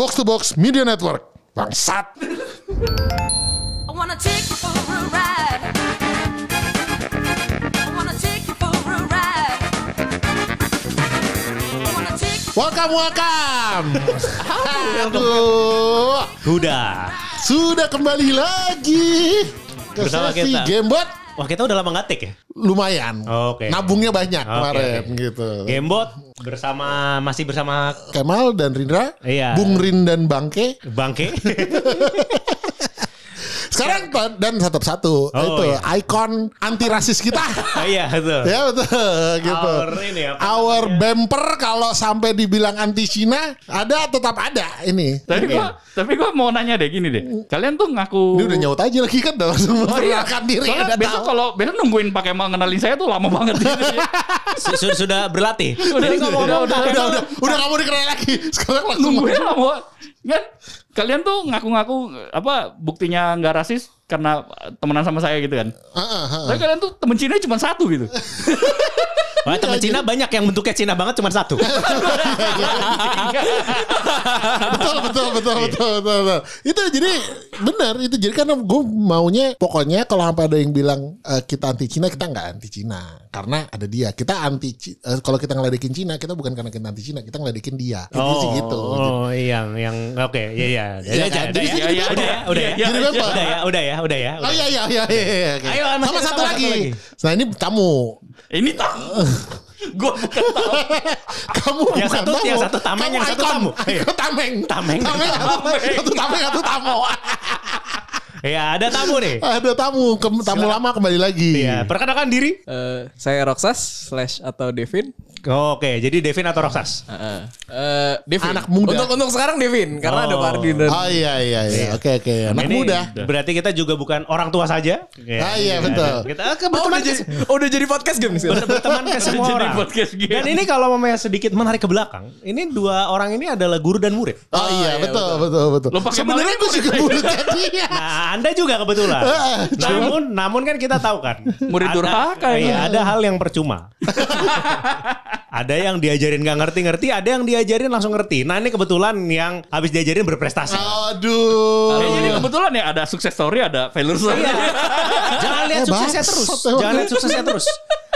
Box to Box Media Network. Bangsat. I wanna take you for a ride. Welcome, welcome. Aduh, Udah. sudah kembali lagi ke Bersama sesi kita. Gamebot. Wah kita udah lama ngetik ya. Lumayan. Oke. Nabungnya banyak Oke, kemarin oke. gitu. Gamebot bersama masih bersama Kemal dan Rindra, Iya. Bung Rin dan Bangke. Bangke. Sekarang dan satu-satu Oh, itu iya. ikon anti rasis kita. Oh, iya betul. ya betul gitu. Our ini apa Our bumper kalau sampai dibilang anti Cina ada tetap ada ini. Tapi gua tapi gua mau nanya deh gini deh. Kalian tuh ngaku Ini udah nyaut aja lagi kan udah langsung Oh iya, diri Soalnya udah besok kalau besok nungguin pakai mengenalin saya tuh lama banget gitu ya. Su- su- sudah berlatih. Udah, Jadi udah, ngomong-ngomong udah, pakai udah udah udah kamu dikenal lagi. Sekarang langsung nungguin lama. Kan kalian tuh ngaku-ngaku apa buktinya nggak rasis karena temenan sama saya gitu kan. Ah, ah, ah. Tapi kalian tuh temen Cina cuma satu gitu. Wah, teman Cina banyak yang bentuknya Cina banget cuma satu. betul betul betul betul betul, betul. Itu jadi benar itu jadi karena gue maunya pokoknya kalau sampai ada yang bilang eh, kita anti Cina kita nggak anti Cina karena ada dia kita anti eh, kalau kita ngeledekin Cina kita bukan karena kita anti Cina kita ngeledekin dia Intinya sih gitu Oh, iya, yang oke, iya iya. Iya, Udah, jadi- udah, jadi- ya, udah ya, udah ya. Iya, Jadi iya, apa? Udah ya, udah ya, udah ya. Oh iya iya iya iya. iya, oke. Ayo, sama satu tamu, lagi. Nah ini tamu. Ini tahu. Bukan tahu. Kamu Yang bukan satu- tamu. yang satu tameng, Kamu yang satu tamu. Tameng. Tameng. Tameng. Tameng. Satu tameng satu tamu. Iya, ada tamu nih. Ada tamu, Kem- tamu lama kembali lagi. Iya, perkenalkan diri. Eh, saya Roxas slash atau Devin. Oke, jadi Devin atau Roxas? Eh, eh, Devin. Anak muda. Untuk untuk sekarang Devin karena ada Oh. Pardi dan Oh iya iya iya. Oke oke. Anak Ini muda. Berarti kita juga bukan orang tua saja. Ah, iya, betul. Kita ke Oh, berteman udah jadi, oh, udah jadi podcast game sih. ber- berteman ke semua Jadi orang. podcast game. Dan ini kalau mau sedikit menarik ke belakang, ini dua orang ini adalah guru dan murid. Oh, iya betul betul betul. Pakai Sebenarnya gue juga murid. dia. Nah, Anda juga kebetulan. namun, namun kan kita tahu kan. Murid ada- durhaka. Iya, ada hal yang percuma. ada yang diajarin gak ngerti-ngerti, ada yang diajarin langsung ngerti. Nah, ini kebetulan yang habis diajarin berprestasi. Aduh. Ya, jadi kebetulan ya ada sukses story, ada failure story. Iya. Jangan lihat Eh, suksesnya terus. Jangan lihat suksesnya terus.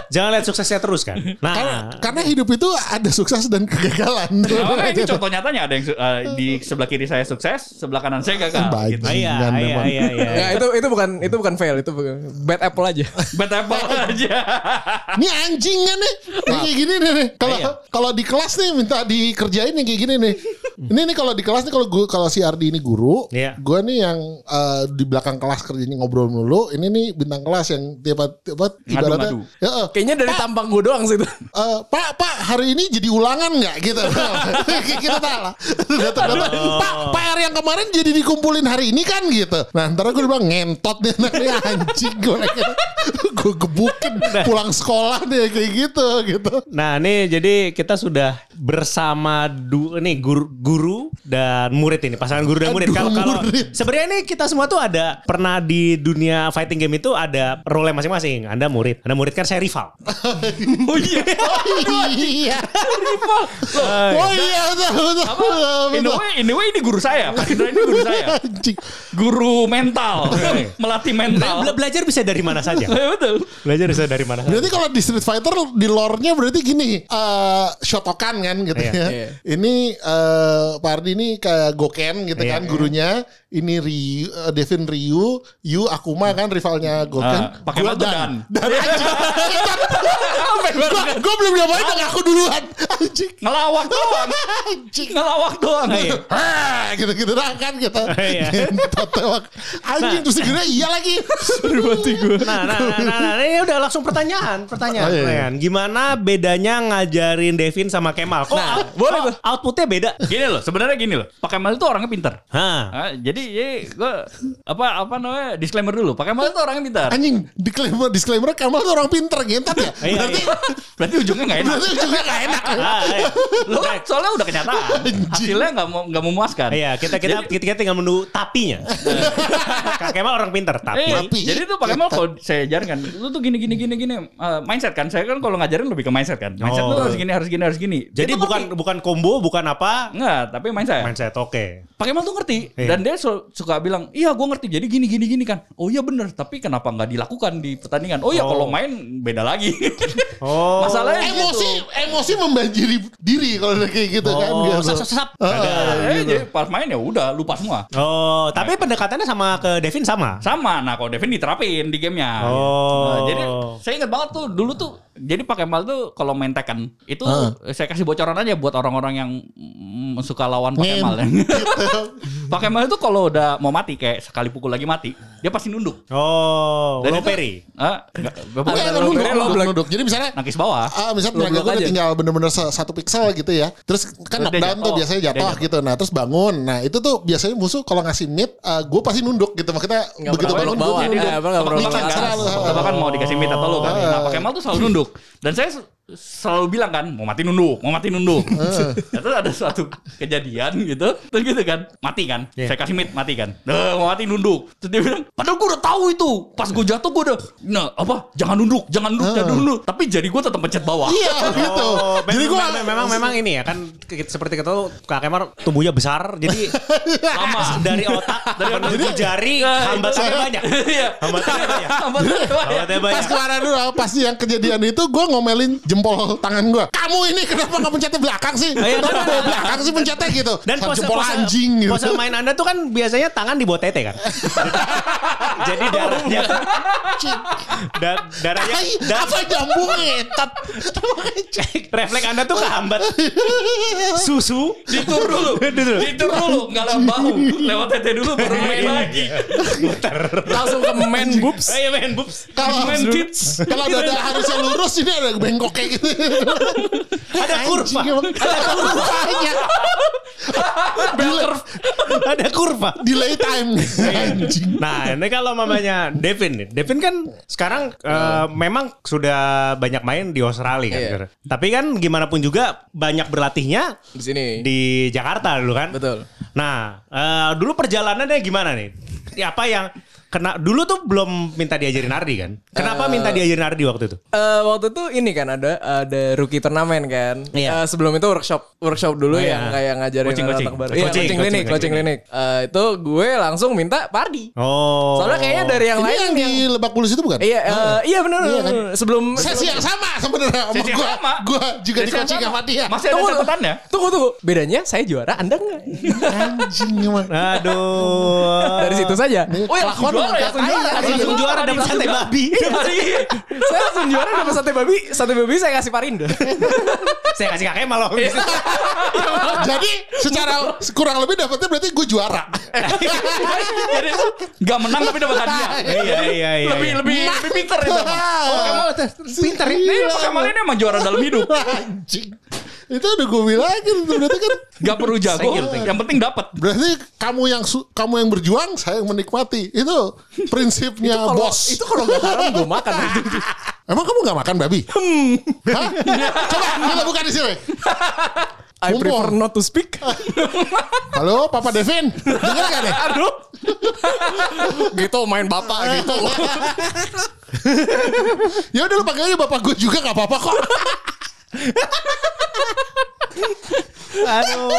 Jangan lihat suksesnya terus kan. Nah, Karena, karena hidup itu ada sukses dan kegagalan. Nah, makanya ini contoh nyatanya ada yang eh, di sebelah kiri saya sukses, sebelah kanan saya gagal. Baik. Gitu. Ah, iya, iya, memang. iya, iya. Ya, itu itu bukan itu bukan fail, itu bad apple aja. Bad apple aja. Ini anjing kan nih. Yang kayak gini nih. Kalau Iya. kalau di kelas nih minta dikerjain yang kayak gini nih. Ini nih kalau di kelas nih kalau gua kalau si Ardi ini guru, Iya. gua nih yang eh, di belakang kelas kerjanya ngobrol mulu. Ini nih bintang kelas yang tiap apa ibaratnya Ngadu-ngadu. ya, eh, Kayaknya dari tampang gue doang sih itu. Eh, Pak, Pak, hari ini jadi ulangan nggak gitu? kita salah. Datang-datang, Pak, PR yang kemarin jadi dikumpulin hari ini kan gitu. Nah, ntar gue bilang ngentot nih anaknya anjing gue. gue gebukin pulang sekolah deh kayak gitu gitu. Nah, ini jadi kita sudah bersama du, nih guru, guru dan murid ini, pasangan guru dan murid. Kalau kalau sebenarnya ini kita semua tuh ada pernah di dunia fighting game itu ada role masing-masing. Anda murid, Anda murid kan saya rival. Oh iya. Oh iya. Oh iya betul betul. In the betul. way, in the way ini guru saya. Pak Indra ini guru saya. Anjing. Guru mental. Melatih mental. Bela- belajar bisa dari mana saja. Betul. Belajar bisa dari mana saja. Berarti kalau di Street Fighter di lore-nya berarti gini, eh Shotokan kan gitu Iya, ya. iya. Ini eh Pak Ardi ini kayak Goken gitu Iya, kan gurunya. Ini Ryu, eh, Devin Ryu, Yu Akuma kan rivalnya Goken. Ah, pakai Gua batu dan. Dan Gua- Gua belum nyobain udah ngaku duluan. Anjing. Ngelawak doang. Anjing. Ngelawak doang. Gitu-gitu dah kan kita. Iya. Ngentot tewak. Anjing terus dikira iya lagi. Nah, nah, nah, nah, nah, ini udah langsung pertanyaan, pertanyaan, Oh, iya, iya. pertanyaan. Gimana bedanya ngajarin Devin sama Kemal? Kok, Nah, boleh tuh. outputnya beda? Gini loh, sebenarnya gini loh. Pak Kemal itu orangnya pintar. Hah. Ah, jadi jadi gue apa apa namanya disclaimer dulu. Pak Kemal itu orangnya pintar. Anjing disclaimer disclaimer Kamal tuh orang pinter gitu. Mentat ya. Iya, Berarti iya. Berarti ujungnya nggak enak. berarti juga gak enak. Ah, iya. Lo kan soalnya udah kenyataan. Hasilnya nggak mau nggak memuaskan. Iya, kita kita kita, kita tinggal menunggu tapinya. Kak Kemal orang pinter, tapi Eh, Tapi- jadi tuh Pak Kemal kalau saya ajarin kan, lu tuh gini gini gini gini Eh, mindset kan. Saya kan kalau ngajarin lebih ke mindset kan. Mindset Oh. tuh harus gini harus gini harus gini. jadi bukan bukan combo, bukan apa? enggak, tapi mindset. Mindset, oke. Pak Kemal tuh ngerti Iya. dan dia su- suka bilang, "Iya, gua ngerti. Jadi gini gini gini kan." Oh iya bener, tapi kenapa nggak dilakukan di pertandingan? Oh iya Oh. kalau main beda lagi. Oh. Masalahnya Emosi gitu. emosi membanjiri diri kalau udah kayak gitu kan. Oh, gitu. sap, sap, jadi pas main ya udah lupa semua. Oh, tapi pendekatannya sama ke Devin sama. Sama, nah kalau Devin diterapin di gamenya. Oh. Nah, jadi saya ingat banget tuh dulu tuh, jadi Pak Kemal tuh kalau main Tekken itu Ah. saya kasih bocoran aja buat orang-orang yang mm, suka lawan Pak Ngem. Kemal. ya. Pak Kemal itu kalau udah mau mati kayak sekali pukul lagi mati, dia pasti nunduk. Oh, Dan low peri. Ah, bukan. emang nunduk, Lo nunduk, nunduk. Jadi misalnya Nangkis bawah. Ah, misalnya tenaga Lo gue udah tinggal bener-bener satu pixel gitu ya. Terus kan Terus knockdown tuh biasanya jatuh jatuh. gitu. Nah terus bangun. Nah itu tuh biasanya musuh kalau ngasih mid, gue pasti nunduk gitu. Makanya Nggak begitu bangun gue nunduk. kan, atas. tebak-tebakan mau dikasih meat atau lo kan. Ah. Nah, Pak Kemal tuh selalu nunduk. Dan saya selalu bilang kan, mau mati nunduk, mau mati nunduk. Nah, terus ada suatu kejadian gitu, terus gitu kan, mati kan. Iya. Saya kasih meat, mati kan. Nah, mau mati nunduk. Terus dia bilang, padahal gue udah tahu itu. Pas gue jatuh gue udah, nah apa, jangan nunduk, jangan nunduk, jangan nunduk. Tapi jari gue tetap pencet bawah. Iya gitu. Oh, Jadi gue memang, memang memang ini ya kan seperti kita Kak Kemar tubuhnya besar jadi Lama. dari otak dari menuju jari hambatannya banyak. Iya. Hambatannya banyak. Hambatannya banyak. Hambatannya banyak. Pas kemarin dulu pas yang kejadian itu gue ngomelin jempol tangan gue. Kamu ini kenapa nggak pencetnya belakang sih? Iya, kan? Kenapa belakang sih pencetnya gitu? Dan pose, jempol pose, anjing gitu. pose main Anda tuh kan biasanya tangan di bawah tete kan. Jadi darahnya da, darahnya da- apa jambung ngetat? refleks Anda tuh kehambat susu Ditur dulu. Ditur dulu. Nggak lewat bahu. Lewat tete dulu baru main lagi. Langsung ke man boobs. Ayo main boobs. Kalau Man tits. kalau dada harusnya lurus ini ada bengkok kayak gitu. Ada kurva. Ada kurvanya. Delay, Ada kurva. delay time. Anjing. Nah, ini kalau mamanya Devin nih. Devin kan sekarang eh, memang sudah banyak main di Australia kan. Iya. Tapi kan gimana pun juga banyak berlatihnya Di sini. di Jakarta dulu kan. Betul. Nah, eh, dulu perjalanannya gimana nih? Ya, apa yang kena dulu tuh belum minta diajarin Ardi kan? Kenapa Eh, minta diajarin Ardi waktu itu? Eh, waktu itu ini kan ada ada rookie turnamen kan. Iya. Eh, sebelum itu workshop workshop dulu Oh, iya. yang kayak ngajarin Coaching, anak-anak coaching. baru. Coaching, Iya, coaching, coaching, klinik, coaching coaching klinik. Eh, itu gue langsung minta Pardi. Oh. Soalnya kayaknya dari yang Ini lain yang di Lebak Bulus itu bukan? Iya, eh, iya benar. Iya kan? Sebelum Sesi yang sama sebenarnya sama Sesi yang gua. sama. Gua juga di Sesi yang coaching sama. dia. Masih ada catatannya. Tunggu tunggu. Bedanya saya juara, Anda enggak. Anjing emang. Aduh. Dari situ saja. Oh ya Kelakuan juara ya, langsung juara. Langsung juara dapat sate babi. Iya. saya langsung juara dapat sate babi. Sate babi saya kasih Parindo. Saya kasih kakek malah. Jadi secara kurang lebih dapetnya berarti gue juara. Jadi nggak menang tapi dapat hadiah. Iya iya iya. Lebih iya. lebih lebih pinter itu. Oh, Kemal pinter ya. Ini Pak Kemal ini emang juara dalam hidup. Anjing. Itu udah gue bilangin berarti kan Gak perlu jago, yang penting dapat. berarti kamu yang su- kamu yang berjuang saya yang menikmati. Itu prinsipnya Kalau- bos. Itu kalau nggak haram gue makan. Emang kamu nggak makan babi? Hah? Coba kita buka di sini. I Mumpung. prefer not to speak. Halo, Papa Devin. Dengar gak nih? Aduh. gitu main bapak gitu. Ya udah lu panggil aja bapak gue juga nggak apa-apa kok. Aduh.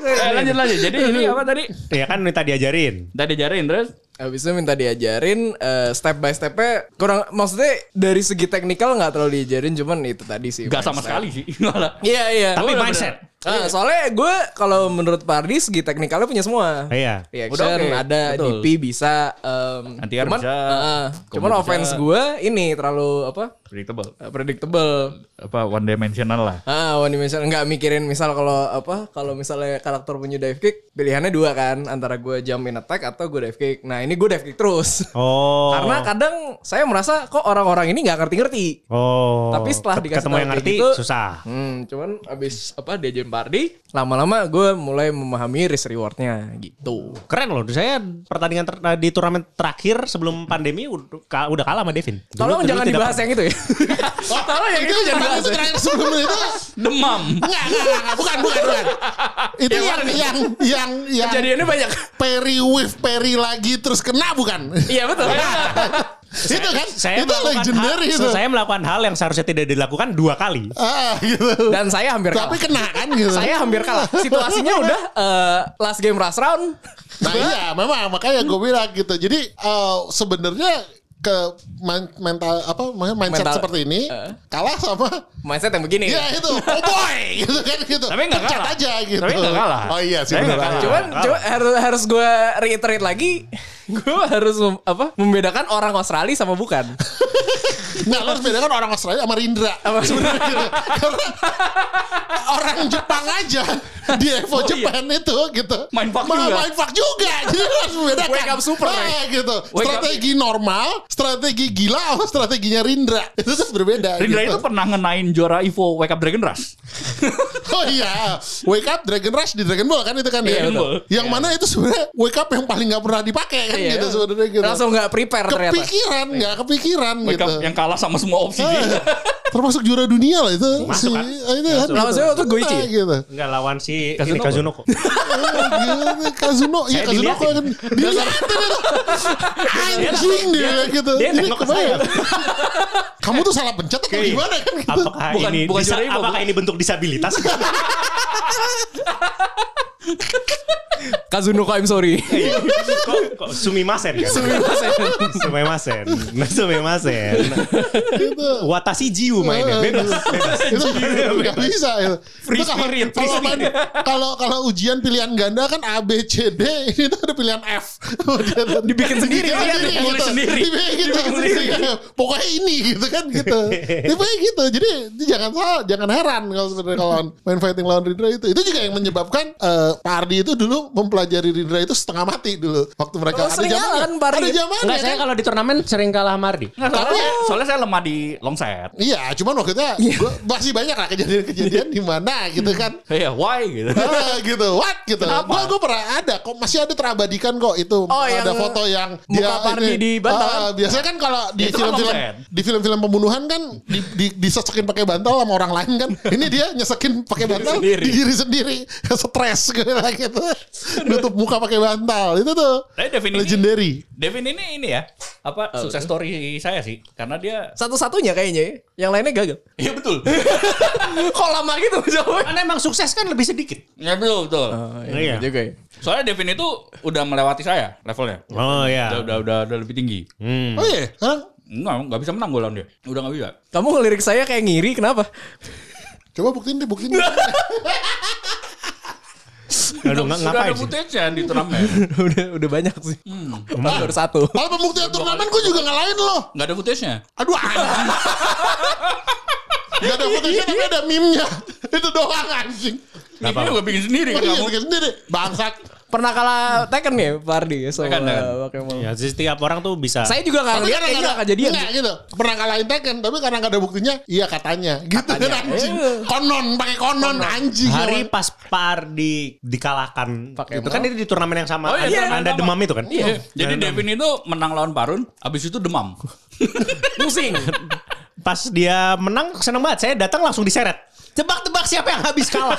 Eh, lanjut lanjut. Jadi ini apa tadi? Ya kan minta diajarin. Tadi ajarin terus. Habis itu minta diajarin eh, step by stepnya kurang maksudnya dari segi teknikal nggak terlalu diajarin cuman itu tadi sih. Gak sama mindset. sekali sih. Iya iya. Tapi bener-bener. mindset. Ah, soalnya gue kalau menurut Pak Ardi segi teknikalnya punya semua. Iya. Reaction Udah oke, ada, betul. DP bisa, um, Anti-air cuman, bisa, ah, cuman offense gue ini terlalu apa? Predictable. eh, predictable. Apa one dimensional lah. Ah, one dimension nggak mikirin misal kalau apa? Kalau misalnya karakter punya dive kick, pilihannya dua kan, antara gue jump in attack atau gue dive kick. Nah ini gue dive kick terus. Oh. Karena kadang saya merasa kok orang-orang ini nggak ngerti-ngerti. Oh. Tapi setelah dikasih ketemu yang ngerti gitu, susah. Hmm, cuman abis apa diajar Bardi, lama-lama gue mulai memahami risk rewardnya gitu. Keren loh. Saya pertandingan ter- di turnamen terakhir sebelum pandemi udah, ka- udah kalah sama Devin. Dulu- Tolong dulu jangan dibahas yang itu ya. Tolong yang itu jangan dibahas. itu ya. terakhir sebelum itu Demam. enggak, enggak, enggak, bukan, bukan, bukan. Itu yang yang yang yang Kejadiannya banyak. Perry with Perry lagi terus kena bukan? Iya betul. Itu kan Saya itu melakukan legendary hal, itu. Saya melakukan hal yang seharusnya tidak dilakukan dua kali. Ah, gitu. Dan saya hampir kalah. Tapi kena kan gitu. Saya hampir kalah. Situasinya udah eh, last game last round. Nah iya memang makanya gue bilang gitu. Jadi eh, sebenarnya ke men- mental apa mindset Mental- seperti ini Eh. kalah sama Mindset yang begini. ya itu oh boy gitu kan gitu. Tapi nggak kalah. aja gitu. Tapi nggak kalah. Oh iya sih benar. Cuman, Kalah. cuman harus harus gue reiterate lagi, gue harus mem- apa membedakan orang Australia sama bukan. Nah lo harus bedakan orang Australia sama Rindra. Apa sebenarnya? Karena orang Jepang aja di Evo Oh, iya. Jepang itu gitu. Main fuck Ma- juga. Main fuck juga. Jadi lo harus membedakan. Wake up super, Ah, Ray. gitu. Wake up. strategi normal, strategi gila sama strateginya Rindra. Itu tuh berbeda. Rindra gitu. itu pernah ngenain juara Evo Wake Up Dragon Rush. Oh iya, wake up Dragon Rush di Dragon Ball kan itu kan ya. Ball. Yang mana itu sebenarnya wake up yang paling nggak pernah dipakai kan Iya. gitu sebenarnya gitu. Langsung nggak prepare ternyata. kepikiran, nggak kepikiran Wake gitu. Yang kalah sama semua opsi. Ah, termasuk juara dunia lah itu. Masuk, kan? ah, itu kan. Lawan siapa tuh, Goichi? Ah, gitu. Enggak lawan si Kazunoko. ini Kazunoko. Kazuno, iya Saya Kazuno diliatin. kan dilihatin itu. Anjing dia gitu. Dia nengok ke saya. kebayang. Kamu tuh salah pencet atau gimana kan gitu. Apakah Bukan- ini apakah ini bentuk disabilitas? Kazunoka I'm sorry. kok, kok sumimasen kan? Sumimasen. Sumimasen. Nah, sumimasen. Gitu. Watashi jiu mainnya. Bebas. Bebas. itu nggak bisa itu. Free spirit, kalau main kalau kalau ujian pilihan ganda kan A B C D ini tuh ada pilihan F Dibikin sendiri, Dibikin iya, sendiri, gitu. sendiri. Dibikin gitu. pokoknya ini gitu kan gitu Ini pokoknya gitu jadi jangan salah jangan heran kalau sebenarnya kalau main fighting lawan Rindra itu itu juga yang menyebabkan eh, Pak Ardi itu dulu mempelajari Rindra itu setengah mati dulu waktu mereka Oh, ada zamannya kan, ada zamannya Enggak, saya kan? kalau di turnamen sering kalah sama Ardi. Nggak, soalnya, saya, soalnya saya lemah di long set. Iya, cuman waktu itu gua masih banyak lah kejadian-kejadian di mana gitu kan. Iya, why gitu. Ah, gitu, what gitu. Kenapa? Gua gua pernah ada kok masih ada terabadikan kok itu. Oh, ada yang foto yang muka Pardi di bantal kan? Ah, biasanya kan kalau di kan film-film di film-film pembunuhan kan di, di disesekin pakai bantal sama orang lain kan. Ini dia nyesekin pakai bantal sendiri. di diri sendiri. Stres lah gitu. Nutup muka pakai bantal. Itu tuh Tapi Devin ini- legendary. Devin ini ini ya, apa sukses story saya sih, karena dia Satu-satunya kayaknya ya. Yang lainnya gagal. Iya betul. Kok lama gitu jawabnya? Karena emang sukses kan lebih sedikit. Ya betul betul. Iya. juga ya. Soalnya Devin itu udah melewati saya levelnya. Oh Udah, iya. udah udah udah lebih tinggi. Hmm. Oh iya, sekarang Enggak, enggak bisa menang gue lawan dia. Udah enggak bisa. Kamu ngelirik saya kayak ngiri, kenapa? coba buktiin deh, buktiin. deh. Aduh, Sudah ngapain ada footage-nya di turnamen. udah udah banyak sih. Baru satu. Kalau pembuktian turnamen gue juga ngalahin loh. Enggak ada footage-nya. Aduh anjing. Gak ada fotonya tapi ada meme-nya. Itu doang anjing. Ini gue bikin sendiri kan Iya kamu. bikin sendiri. Bangsat. Pernah kalah Tekken ya, Ardi ya, sama Tekken. Pokemon. Ya, jadi setiap orang tuh bisa. Saya juga nggak Tapi ngeliat karena kayaknya nggak nggak kejadian. Enggak gitu. Pernah kalahin Tekken tapi karena gak ada buktinya, iya katanya. Gitu kan anjing. Eh. Konon, pakai konon anjing. Hari pas Pak Ardi dikalahkan Pakai itu kan itu di turnamen yang sama Oh, iya, anda, iya, anda demam itu kan Iya. Jadi Devin itu menang lawan Parun, habis itu demam. Pusing. pas dia menang seneng banget saya datang langsung diseret tebak-tebak siapa yang habis kalah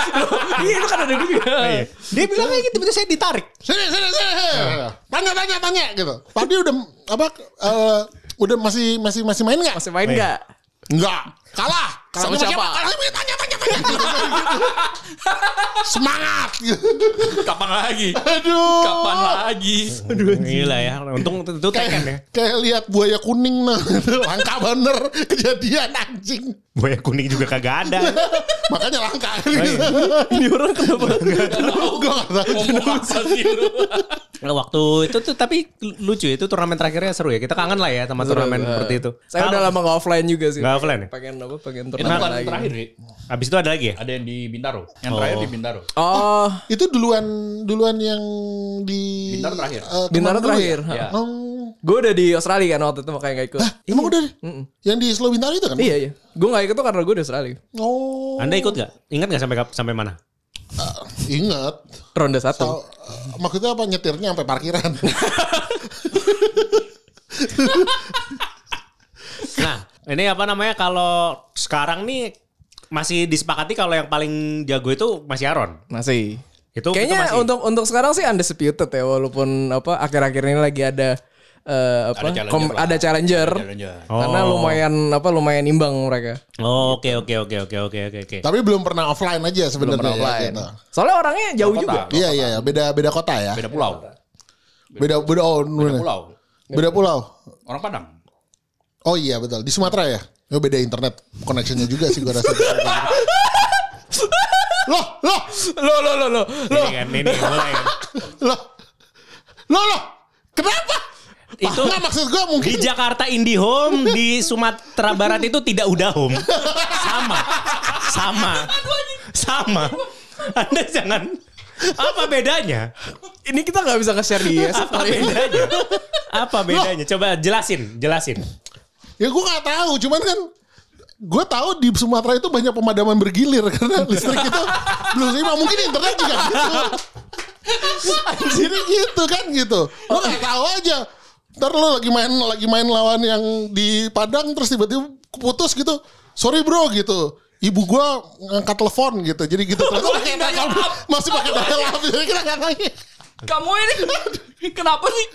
Iya itu kan ada juga. Iya. dia bilang kayak gitu tiba-tiba saya ditarik Sini, sini, sini. Tanya, tanya, tanya gitu. Padi udah apa eh, udah masih masih masih main nggak? Masih main nggak? Enggak. Kalah. Kalah Sama siapa? Kalah sama tanya, tanya, tanya. Semangat. Kapan lagi? Aduh. Kapan lagi? gila ya untung itu, Tekken ya Kayak, kayak lihat buaya kuning nah. langka bener kejadian anjing. buaya kuning juga kagak ada Makanya langka. Ini orang kenapa? Gue gak tahu. Nah, waktu itu tuh tapi lucu ya, itu turnamen terakhirnya seru ya kita kangen lah ya sama turnamen seperti itu Saya udah lama nggak offline juga sih. Nggak offline ya? Pengen apa? Pengen Itu turnamen bukan lagi. terakhir sih. habis itu ada lagi ya Ada yang di Bintaro. Yang terakhir di Bintaro. Oh, Itu duluan duluan yang di Bintaro terakhir. eh, Bintaro dulu terakhir. ya? Ya. Oh, Gue udah di Australia kan waktu itu makanya gak ikut. Emang udah deh? Yang di Slow Bintaro itu kan? Iya iya. Gue gak ikut tuh karena gue di Australia. Oh, Anda ikut gak? Ingat gak sampai sampai mana? ingat. Ronde satu. So, eh, maksudnya apa nyetirnya sampai parkiran? Nah, ini apa namanya kalau sekarang nih masih disepakati kalau yang paling jago itu masih Aaron. Masih. Itu Kayaknya itu masih. untuk untuk sekarang sih undisputed ya walaupun apa akhir-akhir ini lagi ada eh, apa Ada challenger kom- lah. ada challenger. Challenger. Karena Oh. lumayan apa lumayan imbang mereka. Oh, Oke oke oke oke oke oke oke. Tapi belum pernah offline aja Belum sebenarnya. pernah ya, offline. gitu. Soalnya orangnya jauh Kota. juga. Iya iya, iya. beda beda kota ya. Beda pulau. Beda beda oh, Beda beda pulau. Beda pulau. Orang Padang. Oh iya betul di Sumatera ya. Oh, beda internet connectionnya juga sih gue rasa. loh loh Lo lo lo lo. Ini kan ini mulai kan. loh loh loh. Kenapa? Itu Nggak, maksud gue mungkin di Jakarta IndiHome di Sumatera Barat itu tidak udah home. Sama. Sama. Sama. Anda jangan apa bedanya? Ini kita nggak bisa nge-share di ISF Apa bedanya? Apa bedanya? Coba jelasin, jelasin. Ya gue nggak tahu, cuman kan gue tahu di Sumatera itu banyak pemadaman bergilir karena listrik itu belum seimbang. Mungkin internet juga gitu. Jadi gitu kan gitu. Lo nggak tahu aja. Ntar lo lagi main lagi main lawan yang di Padang terus tiba-tiba putus gitu. Sorry bro gitu. Ibu gua ngangkat telepon gitu. Jadi gitu. Terus pakai daya masih pakai daya lap. Jadi kita nggak ngerti. Kamu ini kenapa sih?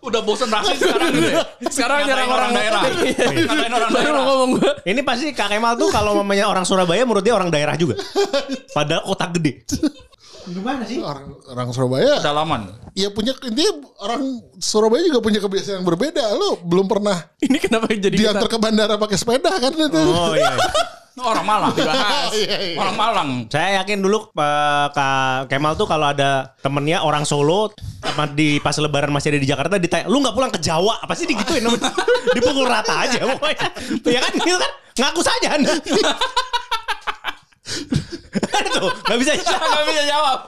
Udah bosan rasis sekarang gitu ya? Sekarang nyerang orang daerah. Ngatain orang daerah. ngomong gue. Ini pasti Kak Kemal tuh kalau mamanya orang Surabaya menurut dia orang daerah juga. Padahal kota gede. Gimana sih? Orang, orang Surabaya Dalaman. ya punya intinya orang Surabaya juga punya kebiasaan yang berbeda. Lo belum pernah Ini kenapa jadi kita? diantar ke bandara pakai sepeda kan itu. Oh iya. Orang Malang dibahas. Iya, iya. Orang Malang. Saya yakin dulu eh, Kak Kemal tuh kalau ada temennya orang Solo apa di pas lebaran masih ada di Jakarta ditanya, "Lu nggak pulang ke Jawa?" Apa sih digituin namanya? Dipukul rata aja pokoknya. ya kan gitu kan? Ngaku saja Anda. Tuh, nggak bisa jawab. Gak bisa jawab.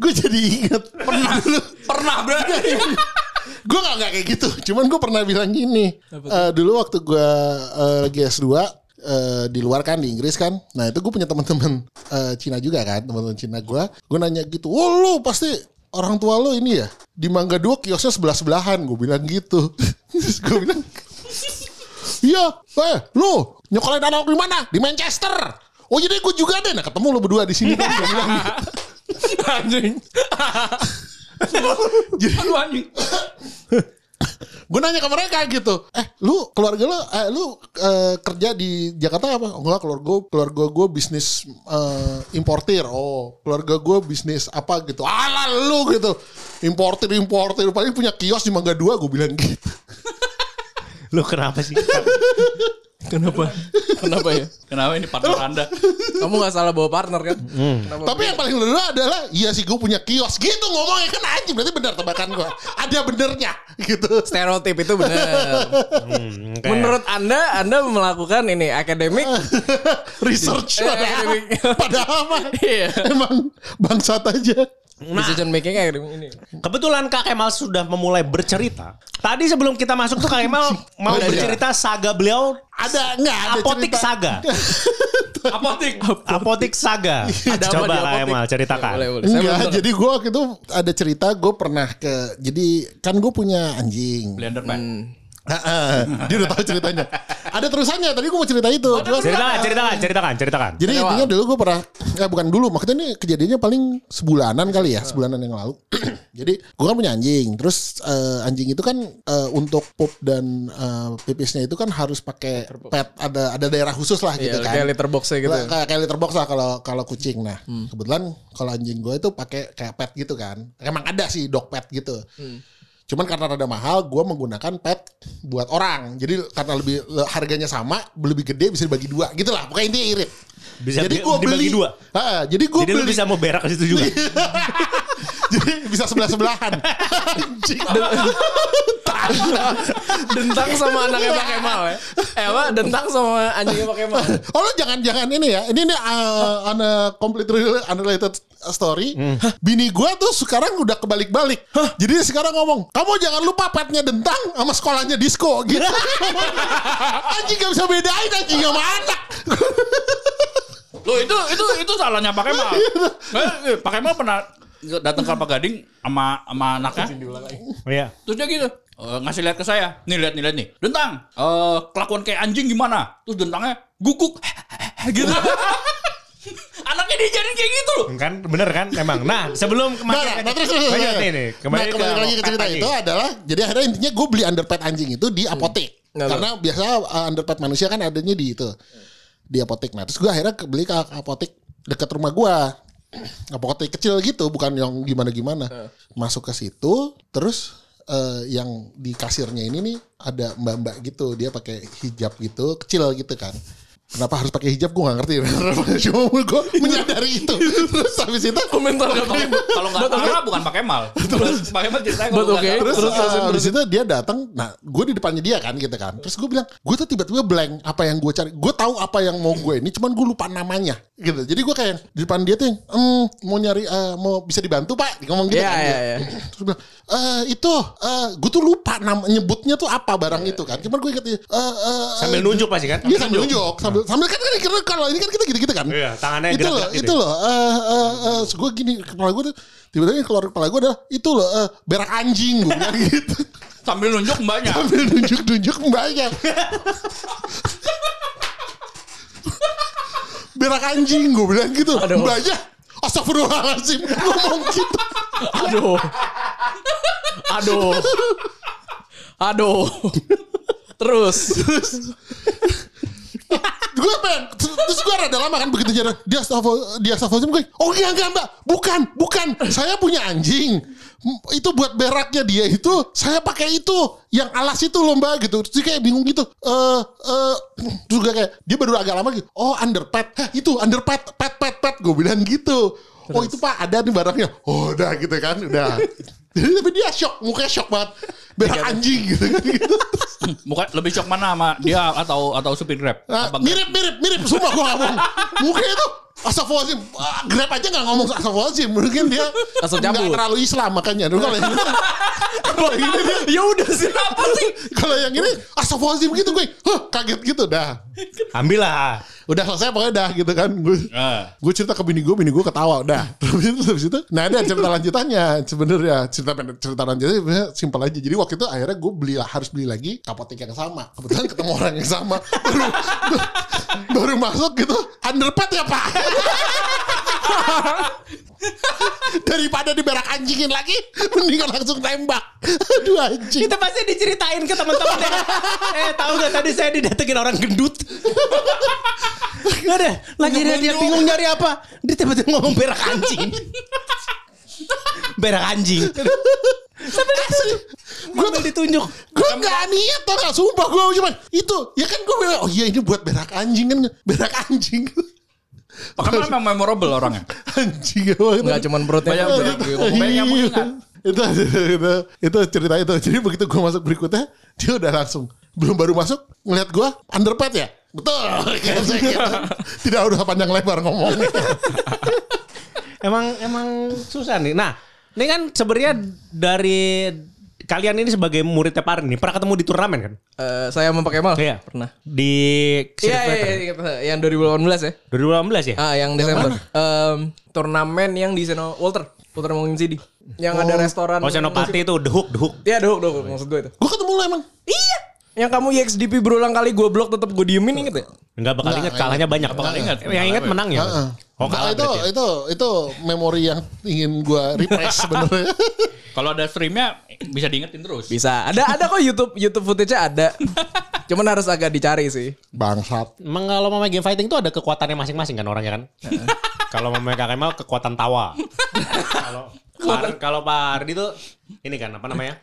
gue jadi inget Pernah. Pernah berarti. gue gak, nggak kayak gitu. Cuman gue pernah bilang gini. Eh, dulu waktu gue eh, lagi S2 eh, di luar kan di Inggris kan. Nah itu gue punya teman-teman eh, Cina juga kan teman-teman Cina gue. Gue nanya gitu oh lu pasti orang tua lu ini ya? Di Mangga Dua kiosnya sebelah sebelahan gue bilang gitu. Terus gue bilang iya eh lu nyokolain anak di mana? Di Manchester Oh jadi gue juga deh, nah ketemu lu berdua di sini kan. Gitu. Anjing. Aduh anjing. gue nanya ke mereka gitu eh lu keluarga lu eh, lu eh, kerja di Jakarta apa oh, enggak keluarga gue keluarga gue bisnis eh, importir oh keluarga gue bisnis apa gitu alah lu gitu importir importir paling punya kios di Mangga Dua gue bilang gitu Lu kenapa sih? Kenapa? Kenapa ya? Kenapa ini partner Anda? Kamu gak salah bawa partner kan? Kenapa? tapi yang paling lucu adalah iya sih gue punya kios gitu ngomongnya kan anjing berarti benar tebakan gue ada benernya gitu stereotip itu benar. Hmm, kayak- Menurut Anda, Anda melakukan ini akademik research Eh, padahal mah Iya. emang bangsat aja decision making akademik ini. Kebetulan Kak Kemal sudah memulai bercerita. Tadi sebelum kita masuk tuh Kak Kemal mau Ada, bercerita saga beliau ada nggak ada Apotik cerita. Saga. Apotik. Apotik Saga. Ada Coba Kak? Kemal ceritakan. Boleh, boleh. Saya Enggak, jadi gue waktu itu ada cerita gue pernah ke jadi kan gue punya anjing. Blender Pan. Heeh, Dia udah tahu ceritanya. Ada terusannya. Tadi gue mau cerita itu. Cuman- Ceritakan, ceritakan, ceritakan, ceritakan. jadi intinya dulu gue pernah, eh bukan dulu, maksudnya ini kejadiannya paling sebulanan kali ya, sebulanan yang lalu. jadi gue kan punya anjing, terus eh, anjing itu kan eh, untuk pup dan eh, pipisnya itu kan harus pakai pet, ada ada daerah khusus lah gitu Iya, kan. kayak litter box gitu. Lah, kayak kayak litter box lah kalau kalau kucing. Nah, kebetulan kalau anjing gue itu pakai kayak pet gitu kan. Emang ada sih dog pet gitu. Cuman karena rada mahal, gue menggunakan pet buat orang. Jadi karena lebih le- harganya sama, lebih gede bisa dibagi dua. Gitu lah. Pokoknya intinya irit. Bisa jadi di- gue beli dua? Ha, jadi gue Jadi lu beli. bisa mau berak ke situ juga. Jadi bisa sebelah-sebelahan. Anjing. Dentang sama anaknya Pak Kemal ya. Eh apa? Dentang sama anjingnya Pak Kemal. Oh lo jangan-jangan ini ya. Ini nih uh, on a complete rel- unrelated story. Hah, Bini gue tuh sekarang udah kebalik-balik. Jadi dia sekarang ngomong, kamu jangan lupa petnya dentang sama sekolahnya disco gitu. anjing gak bisa bedain anjing sama anak. Loh itu itu itu salahnya Pak Kemal. Eh, Pak Kemal pernah datang ke Pak Gading sama sama anaknya. Iya. Terus dia gitu eh, ngasih lihat ke saya. Nih lihat nih lihat nih. Dentang, eh, kelakuan kayak anjing gimana? Terus dentangnya guguk gitu. Anaknya diajarin kayak gitu loh. Kan bener kan emang. Nah sebelum Nah, kemarin nah, nah, terus, terus, Lanjut terus. nih, nih. Nah, Kembali, kembali lagi ke cerita itu adalah jadi akhirnya intinya gue beli underpad anjing itu di apotek. Nah, Karena biasa uh, underpad manusia kan adanya di itu. Di apotek. Nah, terus gue akhirnya ke- beli ke apotek dekat rumah gue. Apotek kecil gitu, bukan yang gimana-gimana. Masuk ke situ, terus eh, yang di kasirnya ini nih ada mbak-mbak gitu, dia pakai hijab gitu, kecil gitu kan. Kenapa harus pakai hijab gue gak ngerti. Cuma gue menyadari itu. Terus habis itu Komentar Kalau kalau nggak salah bukan Pak Kemal. Terus Pak Kemal ceritanya kalau okay. salah- Terus, Terus, uh, terus, habis itu dia datang, nah gue di depannya dia kan gitu kan. Terus gue bilang, gue tuh tiba-tiba blank apa yang gue cari. Gue tahu apa yang mau gue ini, cuman gue lupa namanya gitu. Jadi gue kayak di depan dia tuh yang, "Em, mau nyari, eh, mau bisa dibantu pak? Dia ngomong gitu Iya, kan. iya, dia. iya. Terus bilang, eh itu, eh, gue tuh lupa nama nyebutnya tuh apa barang itu kan. Cuman gue inget, eh, eh, Sambil nunjuk pasti kan? Iya sambil nunjuk, sambil, sambil kan kan karena kalau ini kan kita gitu-gitu kan. Iya, tangannya itu loh, gitu itu loh. Eh eh eh gue gini kepala gue tuh tiba-tiba yang keluar kepala gue adalah itu loh eh, berak anjing gue bilang gitu. sambil nunjuk mbaknya. Sambil nunjuk-nunjuk mbaknya. berak anjing gue bilang gitu. Aduh. Mbaknya Astagfirullahaladzim ngomong gitu. Aduh. Aduh. Aduh. Terus. Gue pengen terus gue rada lama kan begitu jalan dia astagfirullah dia astagfirullahaladzim gue oh enggak enggak mbak bukan bukan. Saya punya anjing. Itu buat beraknya dia itu saya pakai itu yang alas itu loh mbak gitu. Terus dia kayak bingung gitu. Eh eh terus gue kayak dia baru agak lama gitu. Oh underpad Hah, itu underpad pet pet pet gue bilang gitu. Oh itu pak ada nih barangnya. Oh udah gitu kan udah. Jadi tapi dia shock mukanya shock banget berak anjing gitu kan gitu. Muka lebih shock mana sama dia atau atau supir Grab? Nah, mirip mirip mirip sumpah gue ngomong mukanya tuh Astagfirullahradzim Ah, Grab aja gak ngomong Astagfirullahradzim Mungkin dia Langsung nggak cabut. terlalu Islam makanya Dulu kalau yang ini Kalau yang ini dia ya udah sih apa sih? Kalau yang ini Astagfirullahradzim gitu gue Huh kaget gitu dah Ambil lah. Udah selesai pokoknya dah gitu kan Gue Ah. gue cerita ke bini gue, bini gue ketawa udah. Terus itu habis itu, nah ada cerita lanjutannya sebenarnya cerita cerita lanjutannya sebenarnya simpel aja. Jadi waktu itu akhirnya gue beli harus beli lagi apotek yang sama. Kebetulan ketemu orang yang sama. Baru, baru masuk gitu, underpad ya pak. Daripada diberak anjingin lagi, mendingan langsung tembak. Aduh anjing. Kita pasti diceritain ke teman-teman ya. eh tahu gak tadi saya didatengin orang gendut. Gak ada. Lagi dia, dia bingung nyari apa. Dia tiba-tiba ngomong berak anjing. berak anjing. Sampai ditunjuk. Gue ditunjuk. Gue gak niat tau gak Sumpah gue cuma Itu Ya kan gue bilang Oh iya ini buat berak anjing kan Berak anjing Kemal memang memorable orangnya. Anjing banget. Enggak cuman perutnya. Banyak- Banyak- yang mengingat. itu, itu, itu cerita itu. Jadi begitu gue masuk berikutnya, dia udah langsung belum baru masuk ngeliat gue underpad ya. Betul. Tidak udah panjang lebar ngomongnya. Emang emang susah nih. Nah, ini kan sebenarnya dari kalian ini sebagai muridnya Parin nih pernah ketemu di turnamen kan? Eh, saya mau pakai mal. Iya. Pernah. Di Iya, iya, iya, ingat. yang 2018 ya. 2018 ya? Ah, yang Desember. Em, turnamen yang di Seno Walter, Walter Mongin City. Yang ada restoran. Oh Senopati itu The Hook, The Hook. Iya, dok, dok, maksud gue itu. Gue ketemu lo emang. Iya. Yang kamu IXDP berulang kali gue blok tetap gue diemin inget ya? Enggak bakal ingat kalahnya banyak. bakal ingat. Yang ingat menang ya. Oh kalah itu, berarti ya? itu itu memori yang ingin gue refresh sebenarnya. Kalau ada streamnya bisa diingetin terus. Bisa. Ada ada kok YouTube YouTube footage-nya ada. Cuman harus agak dicari sih. Bangsat. Emang kalau mau main game fighting itu ada kekuatannya masing-masing kan orangnya kan? kalau mau main Kak Kemal kekuatan tawa. Kalau kalau Pak Ardi tuh ini kan apa namanya?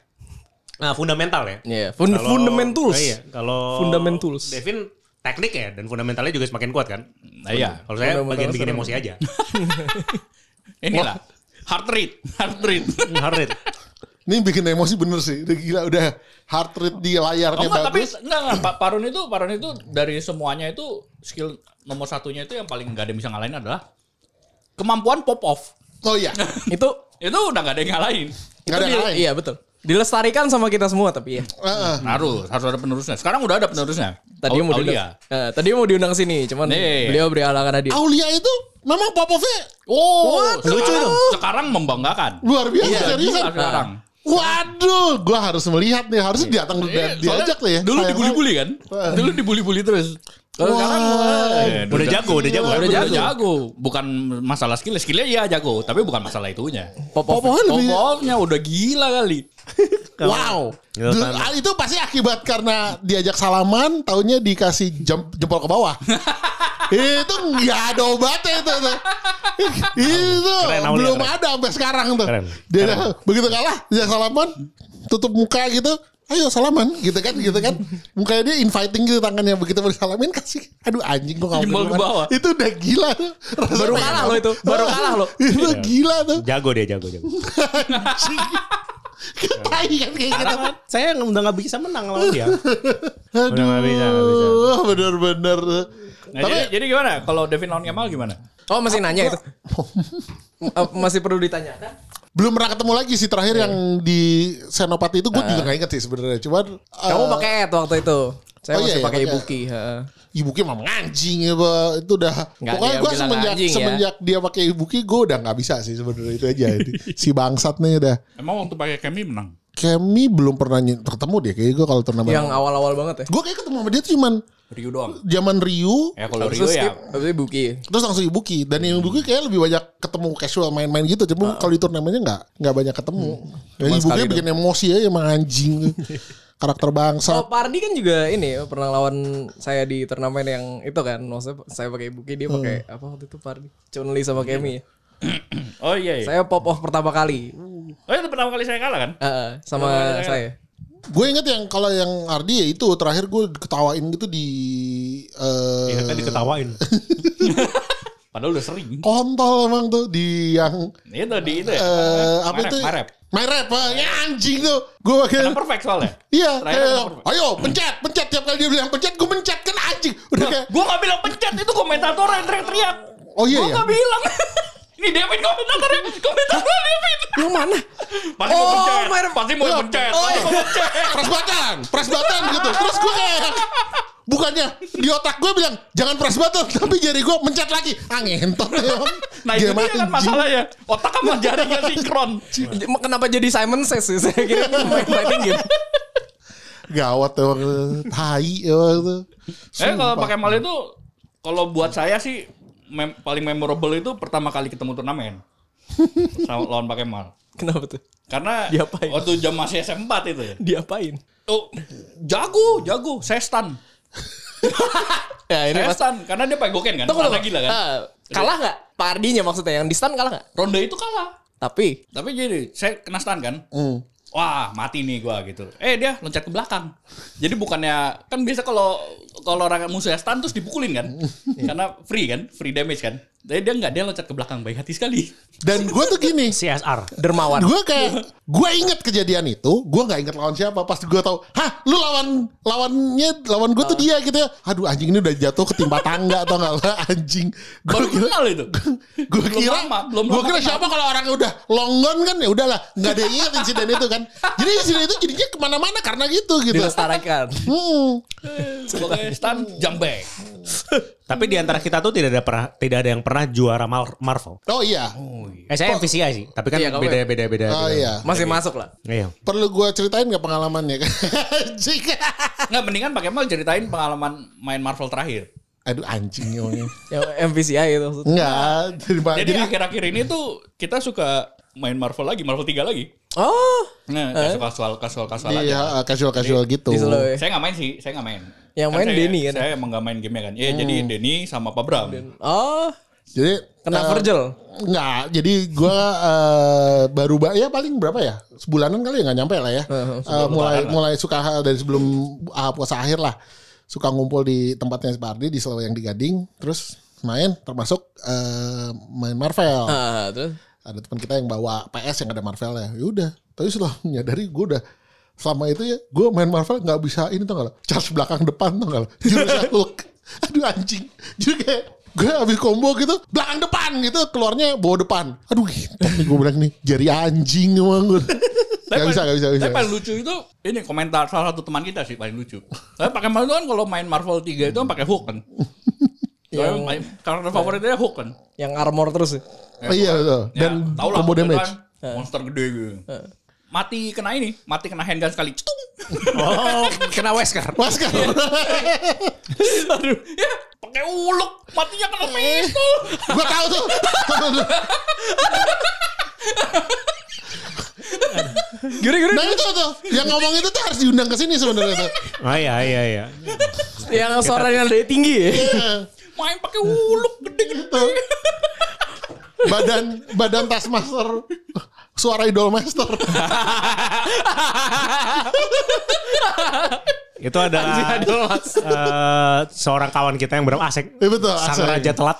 Nah, fundamental ya. Iya, fun- Kalau- fundamentals. Oh iya, kalau Fundamentals. Devin teknik ya dan fundamentalnya juga semakin kuat kan? Nah, iya. Kalau saya bagian bikin emosi aja. Inilah. Heart rate, heart rate. Heart rate. Ini bikin emosi bener sih. Udah gila udah heart rate di Oh, layarnya enggak, tapi bagus. enggak, enggak. Pak Parun itu Parun itu dari semuanya itu skill nomor satunya itu yang paling nggak ada yang bisa ngalahin adalah kemampuan pop off. Oh iya. Itu Itu udah nggak ada yang ngalahin. Nggak ada yang lain. Iya betul. Dilestarikan sama kita semua tapi ya. Heeh. Harus, harus ada penerusnya. Sekarang udah ada penerusnya. Tadi mau Aulia. diundang. Eh, tadi mau diundang sini, cuman Nih. beliau beri halangan hadir. Aulia itu memang Popovnya Oh, Lucu sekarang, itu. sekarang membanggakan. luar biasa Iya, seriusan. gila sekarang. Waduh, gua harus melihat nih. Harusnya datang Iya, di diajak tuh ya. Dulu dibully-bully kan? Dulu dibully-bully terus. Kalau Wah. sekarang eh, Udah jago, udah jago. Udah, jago. jago. Bukan masalah skill, skillnya iya jago, tapi bukan masalah itunya. Pop Popovnya udah gila kali. Wow. Ah, itu pasti akibat karena diajak salaman, taunya dikasih jam, jempol ke bawah. itu nggak ada obatnya itu. tuh. itu Keren, belum keren. ada sampai sekarang tuh. Keren. Dia dah- begitu kalah, dia salaman, tutup muka gitu. Ayo salaman gitu kan gitu kan mukanya dia inviting gitu tangannya begitu mau disalamin kasih aduh anjing gua Jempol mau ke bawah. itu udah gila tuh Rasanya Baru kalah lo itu, baru kalah lo. itu gila tuh Jago dia, jago, jago. tai kan kayak gitu Karena saya udah nggak bisa menang lawan dia. Udah nggak bisa, nggak bisa. Aduh, bener-bener. Nah, jadi, jadi gimana? Kalau Devin lawan Kemal gimana? Oh masih nanya itu. Masih perlu ditanyakan? Belum pernah ketemu lagi sih terakhir yang di Senopati itu gue juga gak inget sih sebenarnya. Cuman Kamu eh, pakai ad waktu itu. Saya Oh, iya, masih iya, pakai ibuki. heeh. Ibuki memang anjing ya. Itu udah Nggak pokoknya gue semenjak anjing ya. semenjak dia pakai Ibuki gue udah nggak bisa sih sebenarnya itu aja. si bangsat nih udah. Emang waktu pakai Kemi menang? Kemi belum pernah ketemu dia kayak gue kalau turnamen. Yang awal-awal banget ya. Gue kayak ketemu sama dia tuh cuman Ryu doang. zaman Ryu Ya kalau Rio itu ya itu ibuki. terus langsung Ibuki dan yang Ibuki kayak lebih banyak ketemu casual main-main gitu cuma kalau di turnamennya nggak nggak banyak ketemu. Ya, Cuma Ibuki bikin emosi aja emang anjing karakter bangsa. Oh, Pardi kan juga ini pernah lawan saya di turnamen yang itu kan. Maksudnya saya pakai ibuki dia pakai apa waktu itu Pardi? Chunli sama Kemi. ya. Oh iya iya. Saya pop off pertama kali. Oh itu pertama kali saya kalah kan? Heeh, sama kali saya. Gue inget yang kalau yang Ardi ya itu terakhir gue ketawain gitu di eh Iya kan diketawain. Padahal udah sering. kontol emang tuh di yang Itu di itu ya. eh apa Marep, itu? Marep. Ah, ya anjing tuh. Gue pakai perfect soalnya. Iya, ayo pencet, pencet tiap kali dia bilang pencet, gue pencet kan anjing. Udah kayak, Gue gak bilang pencet itu komentator yang teriak-teriak. oh iya Gue ya. gak bilang. Ini Devin komentatornya. Komentatornya Devin. Yang mana? Pasti mau Oh, pencet. Marep. Pasti mau Iya. pencet. Oh, Pasti iya. mau pencet. Press button, press button gitu. Terus gue kayak bukannya di otak gue bilang jangan press button, tapi jari gue mencet lagi. Ah ngentot ya. Nah itu dia kan anjing. masalahnya. Otak sama jarinya sinkron. Kenapa jadi Simon Says sih? Saya kira ini main fighting game. Gawat emang tai emang tuh. Eh kalau pakai mal itu kalau buat saya sih mem- paling memorable itu pertama kali ketemu turnamen sama lawan pakai mal. Kenapa tuh? Karena Diapain? waktu jam masih SM4 itu ya. Diapain? Oh, jago, jago. Saya stun. Ya ini Saya pas karena dia pakai goken kan. Tunggu, Karena tunggu. gila kan. Ah, kalah nggak? Pardinya maksudnya yang di stun kalah nggak? Ronde itu kalah. Tapi Tapi jadi saya kena stun kan. Hmm. Wah mati nih gua gitu. Eh dia loncat ke belakang. Jadi bukannya kan biasa kalau kalau orang musuhnya stun terus dipukulin kan. Karena free kan, free damage kan. Tapi dia nggak dia loncat ke belakang baik hati sekali. Dan gue tuh gini, CSR. dermawan. gue kayak gue inget kejadian itu, gue nggak inget lawan siapa. Pas gue tahu, hah, lu lawan lawannya lawan gue tuh dia gitu ya. Aduh anjing ini udah jatuh ketimpa tangga atau nggak lah anjing. Gue Baru kira, kenal itu. gue kira, gue kira siapa kalau orang udah long gone kan ya udahlah, nggak ada yang inget insiden itu kan. Jadi insiden itu jadinya ke mana-mana karena gitu gitu. dilestarikan. Hmm. Pokoknya stun jump back. Tapi di antara kita tuh tidak ada pernah tidak ada yang pernah juara Mar- Marvel. Oh iya, Eh saya MVCI sih, tapi kan Iya, kamu beda ya. beda beda. oh beda. iya. Masih masuk lah. Iya. Perlu gue ceritain nggak pengalamannya kan? Anjing. Nggak mendingan pakai mal ceritain pengalaman main Marvel terakhir. Aduh anjing emangnya. Yang MVCI itu. Enggak, jadi, Jadi akhir-akhir ini tuh kita suka main Marvel lagi, Marvel 3 lagi. Oh, Nah, kayak casual casual casual aja. Iya, casual casual gitu. di ya. Saya nggak main sih, saya nggak main. Yang main saya, Denny kan? Saya emang nggak main gamenya kan. Iya, jadi Denny sama Pak Bram. Oh, Jadi kena eh, Virgil. Enggak, jadi gua eh, baru ba ya paling berapa ya? Sebulanan kali ya nggak nyampe lah ya. Eh, mulai mulai suka dari sebelum ah, puasa akhir lah. Suka ngumpul di tempatnya si Pardi di Selawe yang di Gading, terus main termasuk eh, main Marvel. Ah, terus ada teman kita yang bawa PS yang ada Marvel ya. Ya udah. Tapi setelah menyadari gue udah selama itu ya gue main Marvel nggak bisa ini tau gak lo charge belakang depan tau gak lo jurusnya Hulk aduh anjing jadi kayak gue habis combo gitu belakang depan gitu keluarnya bawa depan aduh tapi gue bilang nih jari anjing emang gue gak bisa gak bisa gak bisa Tapi paling lucu itu ini komentar salah satu teman kita sih paling lucu. Tapi pakai Marvel kan kalau main Marvel 3 itu kan pakai Hulk kan. Yang karakter favoritnya Hulk kan. Yang armor terus. ya. Oh, iya betul dan Ya, tau lah, combo Hulk itu damage kan monster gede gitu. Mati kena ini, mati kena handgun sekali. Cetung. Oh, kena Wesker. Masker Aduh, ya pakai uluk, matinya kena pistol. gue tahu tuh Gini-gini. nah itu tuh yang ngomong itu tuh harus diundang ke sini sebenarnya tuh Oh iya iya iya. Yang suaranya dari tinggi ya. Main pakai uluk gede-gede. badan badan Taskmaster suara idol master Itu adalah eh, seorang kawan kita yang bernama Asek. Iya, betul, Sang Asek. Raja Telat.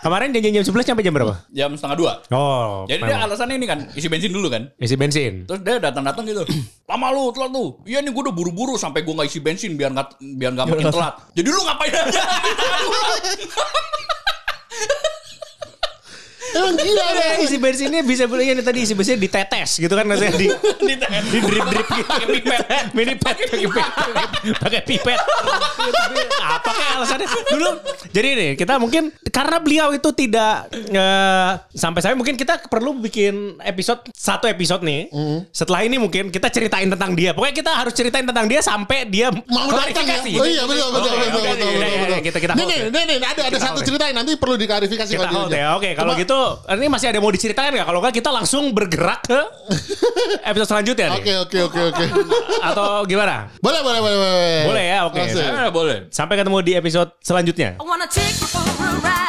Kemarin janjian jam 11 sampai jam berapa? Jam setengah dua. Oh, Jadi dia memang. alasannya ini kan, isi bensin dulu kan. isi bensin. Terus dia datang-datang gitu. Lama lu telat lu. Iya nih gue udah buru-buru sampai gue nggak isi bensin biar nggak biar nggak makin telat. Jadi lu ngapain aja? Emang gila deh. isi bensinnya bisa beli ini tadi isi bensinnya ditetes gitu kan maksudnya di di di drip drip gitu. Pakai pipet. mini pet pakai pipet. pakai pipet. Apa kayak alasannya? Dulu jadi nih kita mungkin karena beliau itu tidak eh, sampai saya mungkin kita perlu bikin episode satu episode nih. Setelah ini mungkin kita ceritain tentang dia. Pokoknya kita harus ceritain tentang dia sampai dia mau datang ya? klarifikasi. oh iya betul betul Oke, betul betul iya, iya, betul betul kita kita nih nih ya. nih ada ada satu ya. cerita yang nanti perlu diklarifikasi kita kalau hold ya oke kalau Cuma- ini masih ada yang mau diceritakan nggak kalau nggak kita langsung bergerak ke episode selanjutnya nih oke oke oke oke atau gimana boleh boleh boleh boleh Boleh ya, oke. Langsung. Eh, boleh. sampai ketemu di episode selanjutnya I wanna take you for a ride.